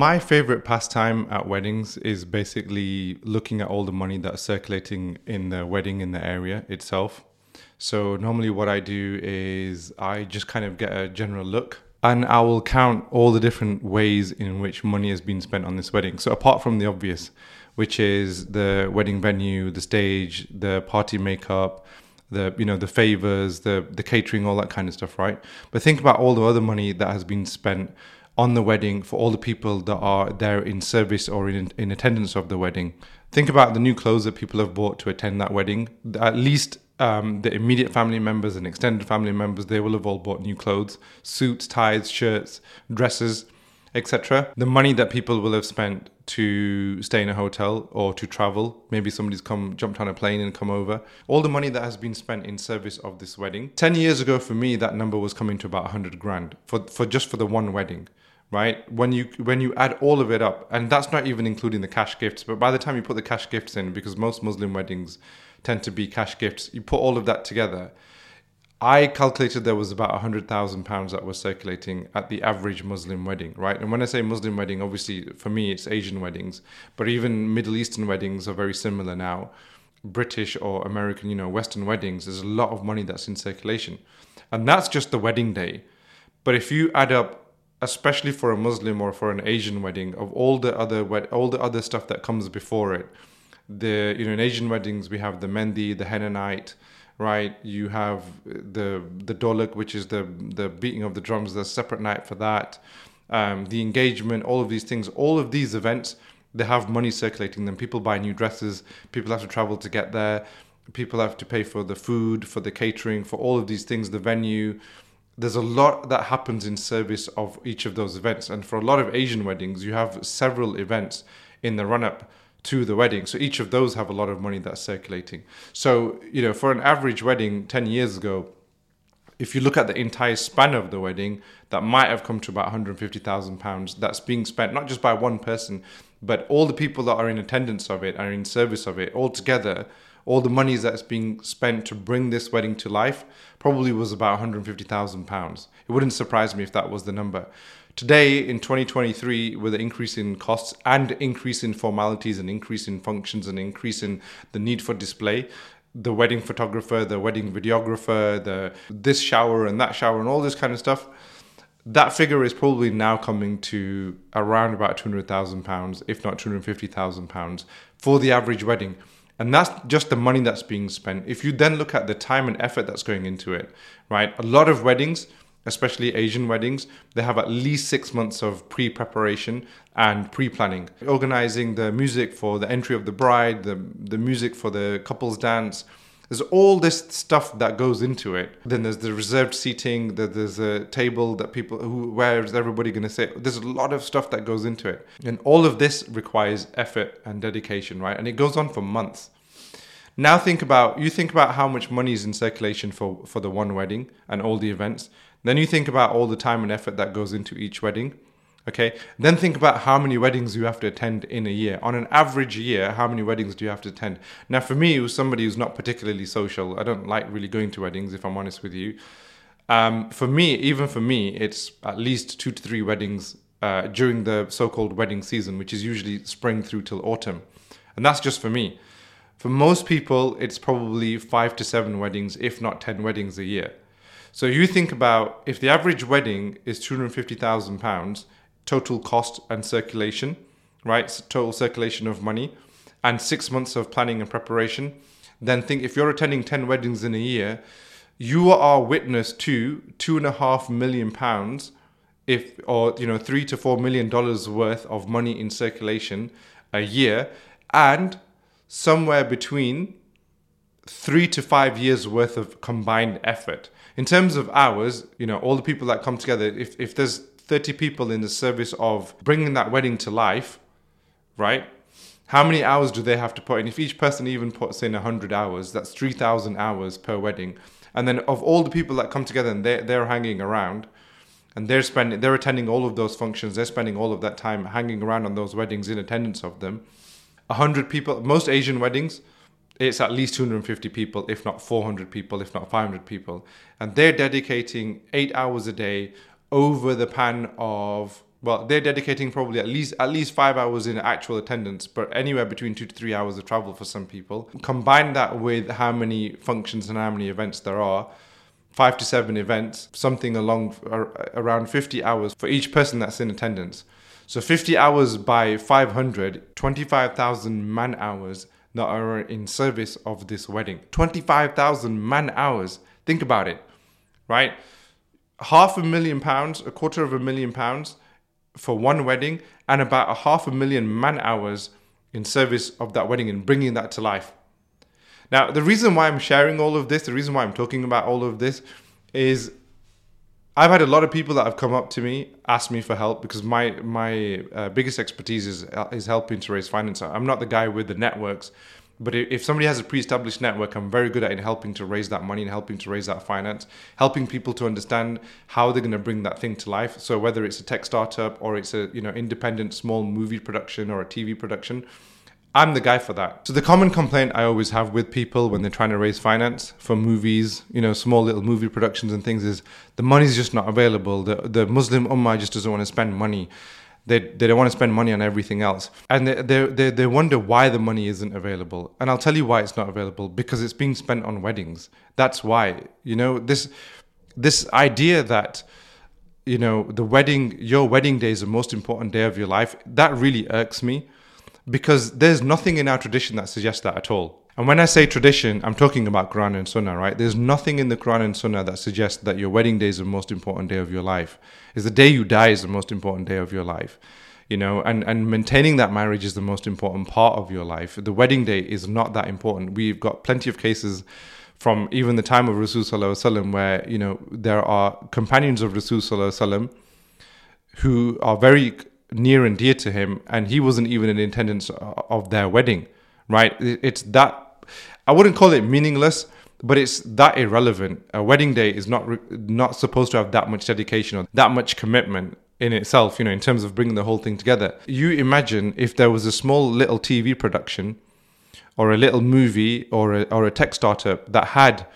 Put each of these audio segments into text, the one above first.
My favorite pastime at weddings is basically looking at all the money that's circulating in the wedding in the area itself. So, normally, what I do is I just kind of get a general look and I will count all the different ways in which money has been spent on this wedding. So, apart from the obvious, which is the wedding venue, the stage, the party makeup, the you know the favors, the the catering, all that kind of stuff, right? But think about all the other money that has been spent on the wedding for all the people that are there in service or in in attendance of the wedding. Think about the new clothes that people have bought to attend that wedding. At least um, the immediate family members and extended family members, they will have all bought new clothes, suits, ties, shirts, dresses etc. The money that people will have spent to stay in a hotel or to travel, maybe somebody's come jumped on a plane and come over. All the money that has been spent in service of this wedding. 10 years ago for me that number was coming to about 100 grand for for just for the one wedding right when you when you add all of it up and that's not even including the cash gifts but by the time you put the cash gifts in because most muslim weddings tend to be cash gifts you put all of that together I calculated there was about hundred thousand pounds that was circulating at the average Muslim wedding, right? And when I say Muslim wedding, obviously for me it's Asian weddings, but even Middle Eastern weddings are very similar now. British or American, you know, Western weddings, there's a lot of money that's in circulation, and that's just the wedding day. But if you add up, especially for a Muslim or for an Asian wedding, of all the other all the other stuff that comes before it, the you know in Asian weddings we have the mendi, the henna night right? You have the the dolak, which is the the beating of the drums. There's a separate night for that. Um, the engagement, all of these things, all of these events, they have money circulating them. People buy new dresses. People have to travel to get there. People have to pay for the food, for the catering, for all of these things, the venue. There's a lot that happens in service of each of those events. And for a lot of Asian weddings, you have several events in the run up to the wedding. So each of those have a lot of money that's circulating. So, you know, for an average wedding 10 years ago, if you look at the entire span of the wedding, that might have come to about 150,000 pounds that's being spent not just by one person, but all the people that are in attendance of it are in service of it all together. All the monies that's being spent to bring this wedding to life probably was about 150,000 pounds. It wouldn't surprise me if that was the number. Today, in 2023, with the increase in costs and increase in formalities and increase in functions and increase in the need for display, the wedding photographer, the wedding videographer, the this shower and that shower and all this kind of stuff, that figure is probably now coming to around about 200,000 pounds, if not 250,000 pounds for the average wedding. And that's just the money that's being spent. If you then look at the time and effort that's going into it, right? A lot of weddings especially Asian weddings, they have at least six months of pre preparation and pre planning. Organizing the music for the entry of the bride, the, the music for the couple's dance. There's all this stuff that goes into it. Then there's the reserved seating, there's a table that people, who, where is everybody going to sit? There's a lot of stuff that goes into it. And all of this requires effort and dedication, right? And it goes on for months. Now think about you think about how much money is in circulation for for the one wedding and all the events. Then you think about all the time and effort that goes into each wedding. Okay, then think about how many weddings you have to attend in a year. On an average year, how many weddings do you have to attend? Now, for me, was somebody who's not particularly social, I don't like really going to weddings, if I'm honest with you. Um, for me, even for me, it's at least two to three weddings uh, during the so called wedding season, which is usually spring through till autumn. And that's just for me. For most people, it's probably five to seven weddings, if not 10 weddings a year. So you think about if the average wedding is £250,000 total cost and circulation, right? So total circulation of money, and six months of planning and preparation. Then think if you're attending ten weddings in a year, you are witness to two and a half million pounds, if or you know three to four million dollars worth of money in circulation a year, and somewhere between three to five years worth of combined effort in terms of hours, you know, all the people that come together, if, if there's 30 people in the service of bringing that wedding to life, right? How many hours do they have to put in? If each person even puts in 100 hours, that's 3,000 hours per wedding. And then of all the people that come together and they're, they're hanging around, and they're spending they're attending all of those functions they're spending all of that time hanging around on those weddings in attendance of them 100 people most asian weddings it's at least 250 people, if not 400 people, if not 500 people. And they're dedicating eight hours a day over the pan of well, they're dedicating probably at least at least five hours in actual attendance, but anywhere between two to three hours of travel for some people. Combine that with how many functions and how many events there are, five to seven events, something along around 50 hours for each person that's in attendance. So 50 hours by 500, 25,000 man hours that are in service of this wedding. 25,000 man hours. Think about it, right? Half a million pounds, a quarter of a million pounds for one wedding, and about a half a million man hours in service of that wedding and bringing that to life. Now, the reason why I'm sharing all of this, the reason why I'm talking about all of this is I've had a lot of people that have come up to me, ask me for help because my my uh, biggest expertise is is helping to raise finance. I'm not the guy with the networks, but if somebody has a pre-established network, I'm very good at in helping to raise that money and helping to raise that finance, helping people to understand how they're going to bring that thing to life. So whether it's a tech startup or it's a you know independent small movie production or a TV production, I'm the guy for that. So the common complaint I always have with people when they're trying to raise finance for movies, you know, small little movie productions and things is the money's just not available. The the Muslim ummah just doesn't want to spend money. They, they don't want to spend money on everything else. And they, they, they, they wonder why the money isn't available. And I'll tell you why it's not available because it's being spent on weddings. That's why. You know, this this idea that you know the wedding your wedding day is the most important day of your life that really irks me because there's nothing in our tradition that suggests that at all. And when I say tradition, I'm talking about Quran and Sunnah, right? There's nothing in the Quran and Sunnah that suggests that your wedding day is the most important day of your life. Is the day you die is the most important day of your life. You know, and, and maintaining that marriage is the most important part of your life. The wedding day is not that important. We've got plenty of cases from even the time of Rasul where, you know, there are companions of Rasul who are very near and dear to him, and he wasn't even in attendance of their wedding, right? It's that I wouldn't call it meaningless, but it's that irrelevant. A wedding day is not not supposed to have that much dedication or that much commitment in itself, you know, in terms of bringing the whole thing together. You imagine if there was a small little TV production or a little movie or a, or a tech startup that had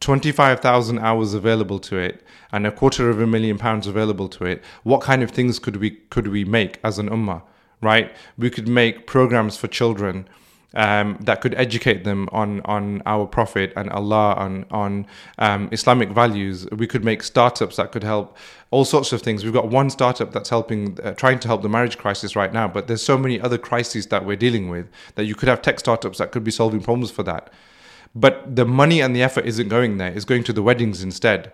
25,000 hours available to it and a quarter of a million pounds available to it, what kind of things could we could we make as an ummah, right? We could make programs for children um, that could educate them on on our Prophet and Allah on on um, Islamic values. We could make startups that could help all sorts of things. We've got one startup that's helping, uh, trying to help the marriage crisis right now, but there's so many other crises that we're dealing with that you could have tech startups that could be solving problems for that. But the money and the effort isn't going there; it's going to the weddings instead.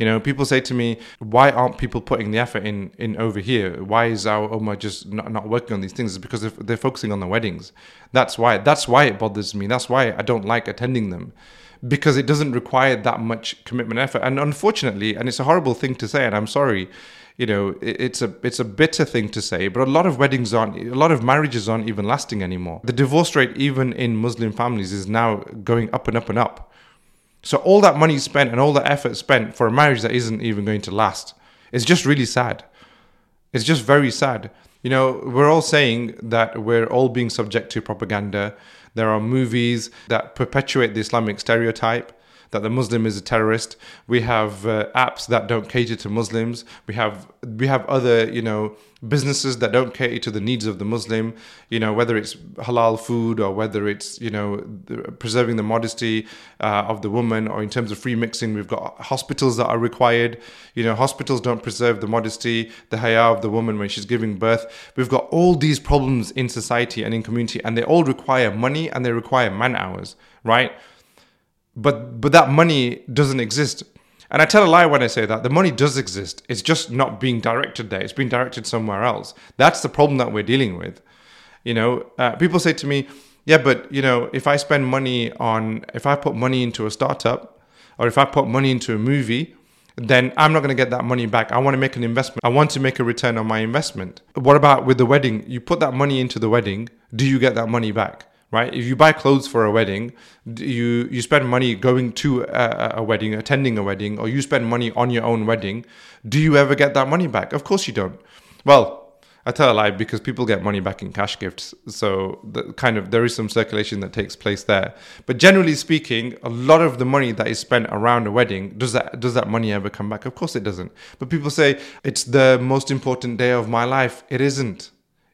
You know, people say to me, why aren't people putting the effort in, in over here? Why is our Ummah just not, not working on these things? It's because they're, they're focusing on the weddings. That's why. That's why it bothers me. That's why I don't like attending them. Because it doesn't require that much commitment effort. And unfortunately, and it's a horrible thing to say, and I'm sorry, you know, it, it's a it's a bitter thing to say, but a lot of weddings aren't, a lot of marriages aren't even lasting anymore. The divorce rate, even in Muslim families, is now going up and up and up so all that money spent and all that effort spent for a marriage that isn't even going to last. It's just really sad. It's just very sad. You know, we're all saying that we're all being subject to propaganda. There are movies that perpetuate the Islamic stereotype that the Muslim is a terrorist. We have uh, apps that don't cater to Muslims. We have we have other you know businesses that don't cater to the needs of the Muslim. You know whether it's halal food or whether it's you know preserving the modesty uh, of the woman or in terms of free mixing. We've got hospitals that are required. You know hospitals don't preserve the modesty, the haya of the woman when she's giving birth. We've got all these problems in society and in community, and they all require money and they require man hours, right? But but that money doesn't exist. And I tell a lie when I say that. The money does exist. It's just not being directed there. It's being directed somewhere else. That's the problem that we're dealing with. You know, uh, people say to me, "Yeah, but you know, if I spend money on, if I put money into a startup, or if I put money into a movie." Then I'm not going to get that money back. I want to make an investment. I want to make a return on my investment. What about with the wedding? You put that money into the wedding. Do you get that money back? Right? If you buy clothes for a wedding, you you spend money going to a, a, wedding, attending a wedding, or you spend money on your own wedding. Do you ever get that money back? Of course you don't. Well, I tell a lie because people get money back in cash gifts. So the, kind of there is some circulation that takes place there. But generally speaking, a lot of the money that is spent around a wedding does that does that money ever come back? Of course it doesn't. But people say it's the most important day of my life. It isn't.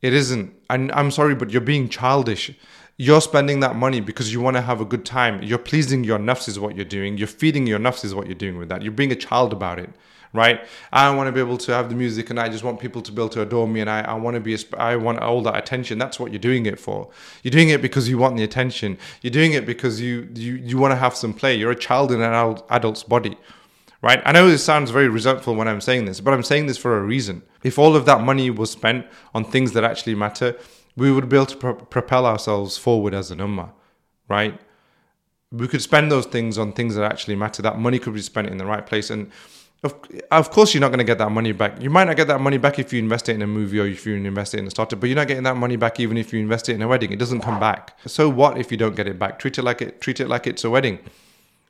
It isn't. And I'm sorry, but you're being childish. You're spending that money because you want to have a good time. You're pleasing your nafs is what you're doing. You're feeding your nafs is what you're doing with that. You're being a child about it right? I want to be able to have the music and I just want people to be able to adore me and I, I want to be, I want all that attention. That's what you're doing it for. You're doing it because you want the attention. You're doing it because you, you, you want to have some play. You're a child in an adult's body, right? I know this sounds very resentful when I'm saying this, but I'm saying this for a reason. If all of that money was spent on things that actually matter, we would be able to pro- propel ourselves forward as an ummah, right? We could spend those things on things that actually matter. That money could be spent in the right place. And of, of course, you're not going to get that money back. You might not get that money back if you invest it in a movie or if you invest it in a startup, but you're not getting that money back even if you invest it in a wedding. It doesn't come back. So what if you don't get it back? Treat it like it. Treat it like it's a wedding.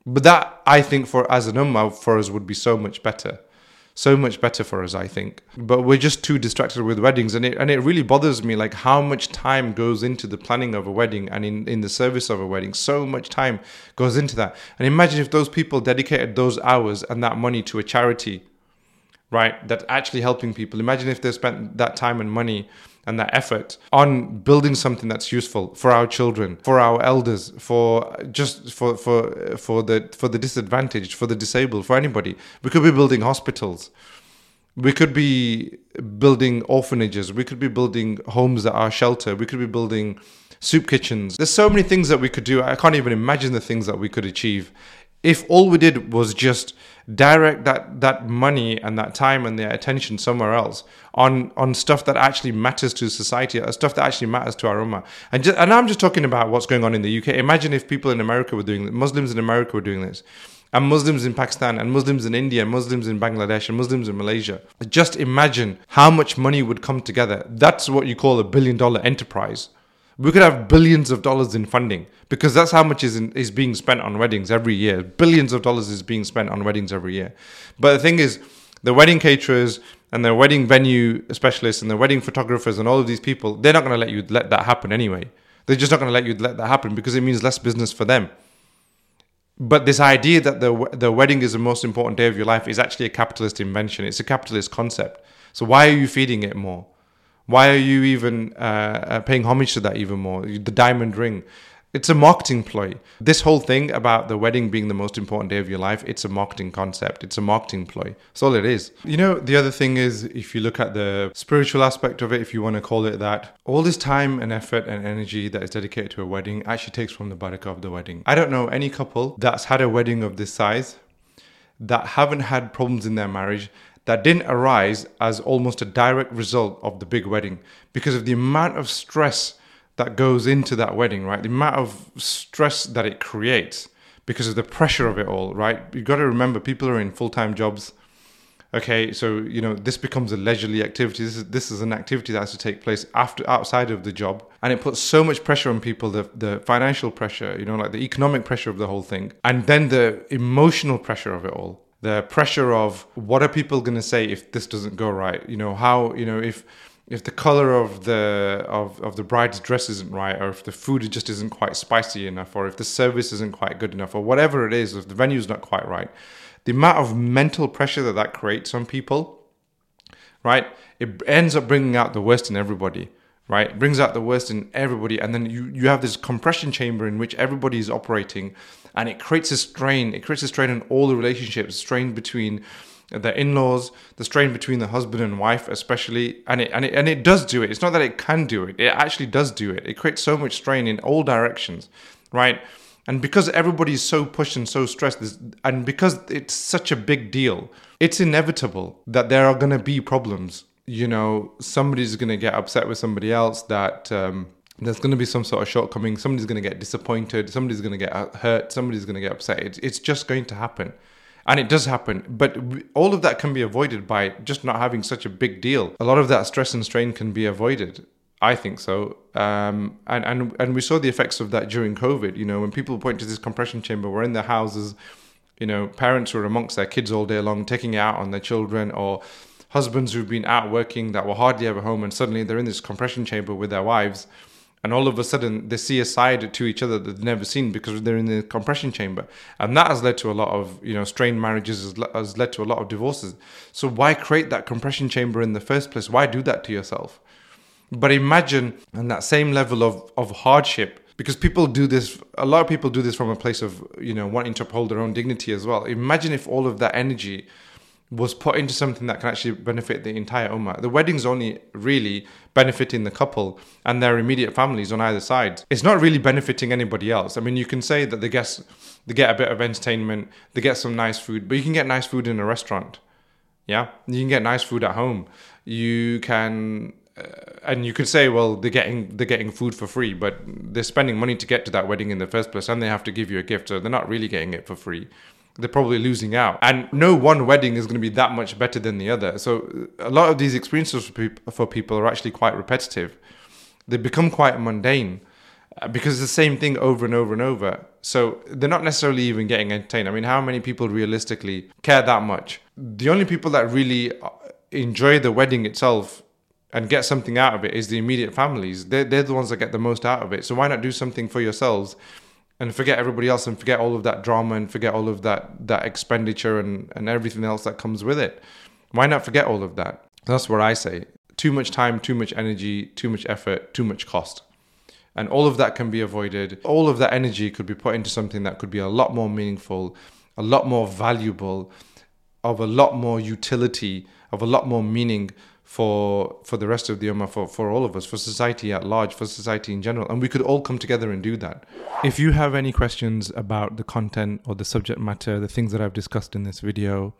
But that I think for as an ummah for us would be so much better so much better for us, I think. But we're just too distracted with weddings, and it and it really bothers me, like how much time goes into the planning of a wedding and in in the service of a wedding. So much time goes into that. And imagine if those people dedicated those hours and that money to a charity, right? That's actually helping people. Imagine if they spent that time and money and that effort on building something that's useful for our children, for our elders, for just for for for the for the disadvantaged, for the disabled, for anybody. We could be building hospitals. We could be building orphanages. We could be building homes that are shelter. We could be building soup kitchens. There's so many things that we could do. I can't even imagine the things that we could achieve if all we did was just direct that that money and that time and their attention somewhere else on on stuff that actually matters to society, uh, stuff that actually matters to our ummah. And just, and I'm just talking about what's going on in the UK. Imagine if people in America were doing Muslims in America were doing this. And Muslims in Pakistan, and Muslims in India, and Muslims in Bangladesh, and Muslims in Malaysia. Just imagine how much money would come together. That's what you call a billion dollar enterprise we could have billions of dollars in funding because that's how much is in, is being spent on weddings every year. Billions of dollars is being spent on weddings every year. But the thing is, the wedding caterers and the wedding venue specialists and the wedding photographers and all of these people, they're not going to let you let that happen anyway. They're just not going to let you let that happen because it means less business for them. But this idea that the the wedding is the most important day of your life is actually a capitalist invention. It's a capitalist concept. So why are you feeding it more? Why are you even uh, uh, paying homage to that even more? The diamond ring. It's a marketing ploy. This whole thing about the wedding being the most important day of your life, it's a marketing concept. It's a marketing ploy. That's all it is. You know, the other thing is if you look at the spiritual aspect of it, if you want to call it that, all this time and effort and energy that is dedicated to a wedding actually takes from the barakah of the wedding. I don't know any couple that's had a wedding of this size that haven't had problems in their marriage that didn't arise as almost a direct result of the big wedding because of the amount of stress that goes into that wedding, right? The amount of stress that it creates because of the pressure of it all, right? You've got to remember people are in full time jobs. Okay, so you know this becomes a leisurely activity. This is this is an activity that has to take place after outside of the job, and it puts so much pressure on people. The the financial pressure, you know, like the economic pressure of the whole thing, and then the emotional pressure of it all the pressure of what are people going to say if this doesn't go right? You know how you know if if the color of the of, of the bride's dress isn't right or if the food just isn't quite spicy enough or if the service isn't quite good enough or whatever it is if the venue's not quite right the amount of mental pressure that that creates on people right it ends up bringing out the worst in everybody right it brings out the worst in everybody and then you you have this compression chamber in which everybody is operating and it creates a strain. It creates a strain in all the relationships, strain between the in-laws, the strain between the husband and wife, especially, and it and it and it does do it. It's not that it can do it; it actually does do it. It creates so much strain in all directions, right? And because everybody's so pushed and so stressed, and because it's such a big deal, it's inevitable that there are going to be problems. You know, somebody's going to get upset with somebody else that. Um, there's going to be some sort of shortcoming. Somebody's going to get disappointed. Somebody's going to get hurt. Somebody's going to get upset. It's, it's just going to happen. And it does happen. But all of that can be avoided by just not having such a big deal. A lot of that stress and strain can be avoided. I think so. Um, and, and, and we saw the effects of that during COVID. You know, when people point to this compression chamber, we're in their houses, you know, parents were amongst their kids all day long, taking it out on their children or husbands who've been out working that were hardly ever home and suddenly they're in this compression chamber with their wives and all of a sudden they see a side to each other that they've never seen because they're in the compression chamber. And that has led to a lot of you know strained marriages has led to a lot of divorces. So why create that compression chamber in the first place? Why do that to yourself? But imagine on that same level of, of hardship because people do this a lot of people do this from a place of you know wanting to uphold their own dignity as well. Imagine if all of that energy was put into something that can actually benefit the entire ummah. The wedding's only really benefiting the couple and their immediate families on either side. It's not really benefiting anybody else. I mean, you can say that the guests they get a bit of entertainment, they get some nice food, but you can get nice food in a restaurant. Yeah, you can get nice food at home. You can uh, and you could say, well, they're getting they're getting food for free, but they're spending money to get to that wedding in the first place, and they have to give you a gift, so they're not really getting it for free they're probably losing out. And no one wedding is going to be that much better than the other. So a lot of these experiences for people, for people are actually quite repetitive. They become quite mundane uh, because it's the same thing over and over and over. So they're not necessarily even getting entertained. I mean, how many people realistically care that much? The only people that really uh, enjoy the wedding itself and get something out of it is the immediate families. They're, they're the ones that get the most out of it. So why not do something for yourselves and forget everybody else and forget all of that drama and forget all of that that expenditure and and everything else that comes with it. Why not forget all of that? That's what i say. Too much time too much energy too much effort too much cost. And all of that can be avoided. All of that energy could be put into something that could be a lot more meaningful a lot more valuable of a lot more utility of a lot more meaning for for the rest of the Ummah, for, for all of us, for society at large, for society in general. And we could all come together and do that. If you have any questions about the content or the subject matter, the things that I've discussed in this video,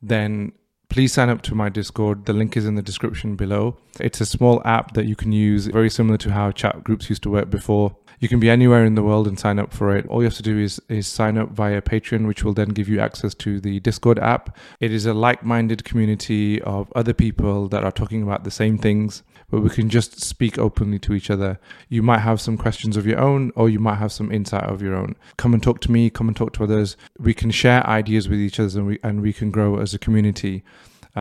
then please sign up to my Discord. The link is in the description below. It's a small app that you can use, very similar to how chat groups used to work before. You can be anywhere in the world and sign up for it. All you have to do is, is sign up via Patreon, which will then give you access to the Discord app. It is a like minded community of other people that are talking about the same things, where we can just speak openly to each other. You might have some questions of your own, or you might have some insight of your own. Come and talk to me, come and talk to others. We can share ideas with each other and we, and we can grow as a community.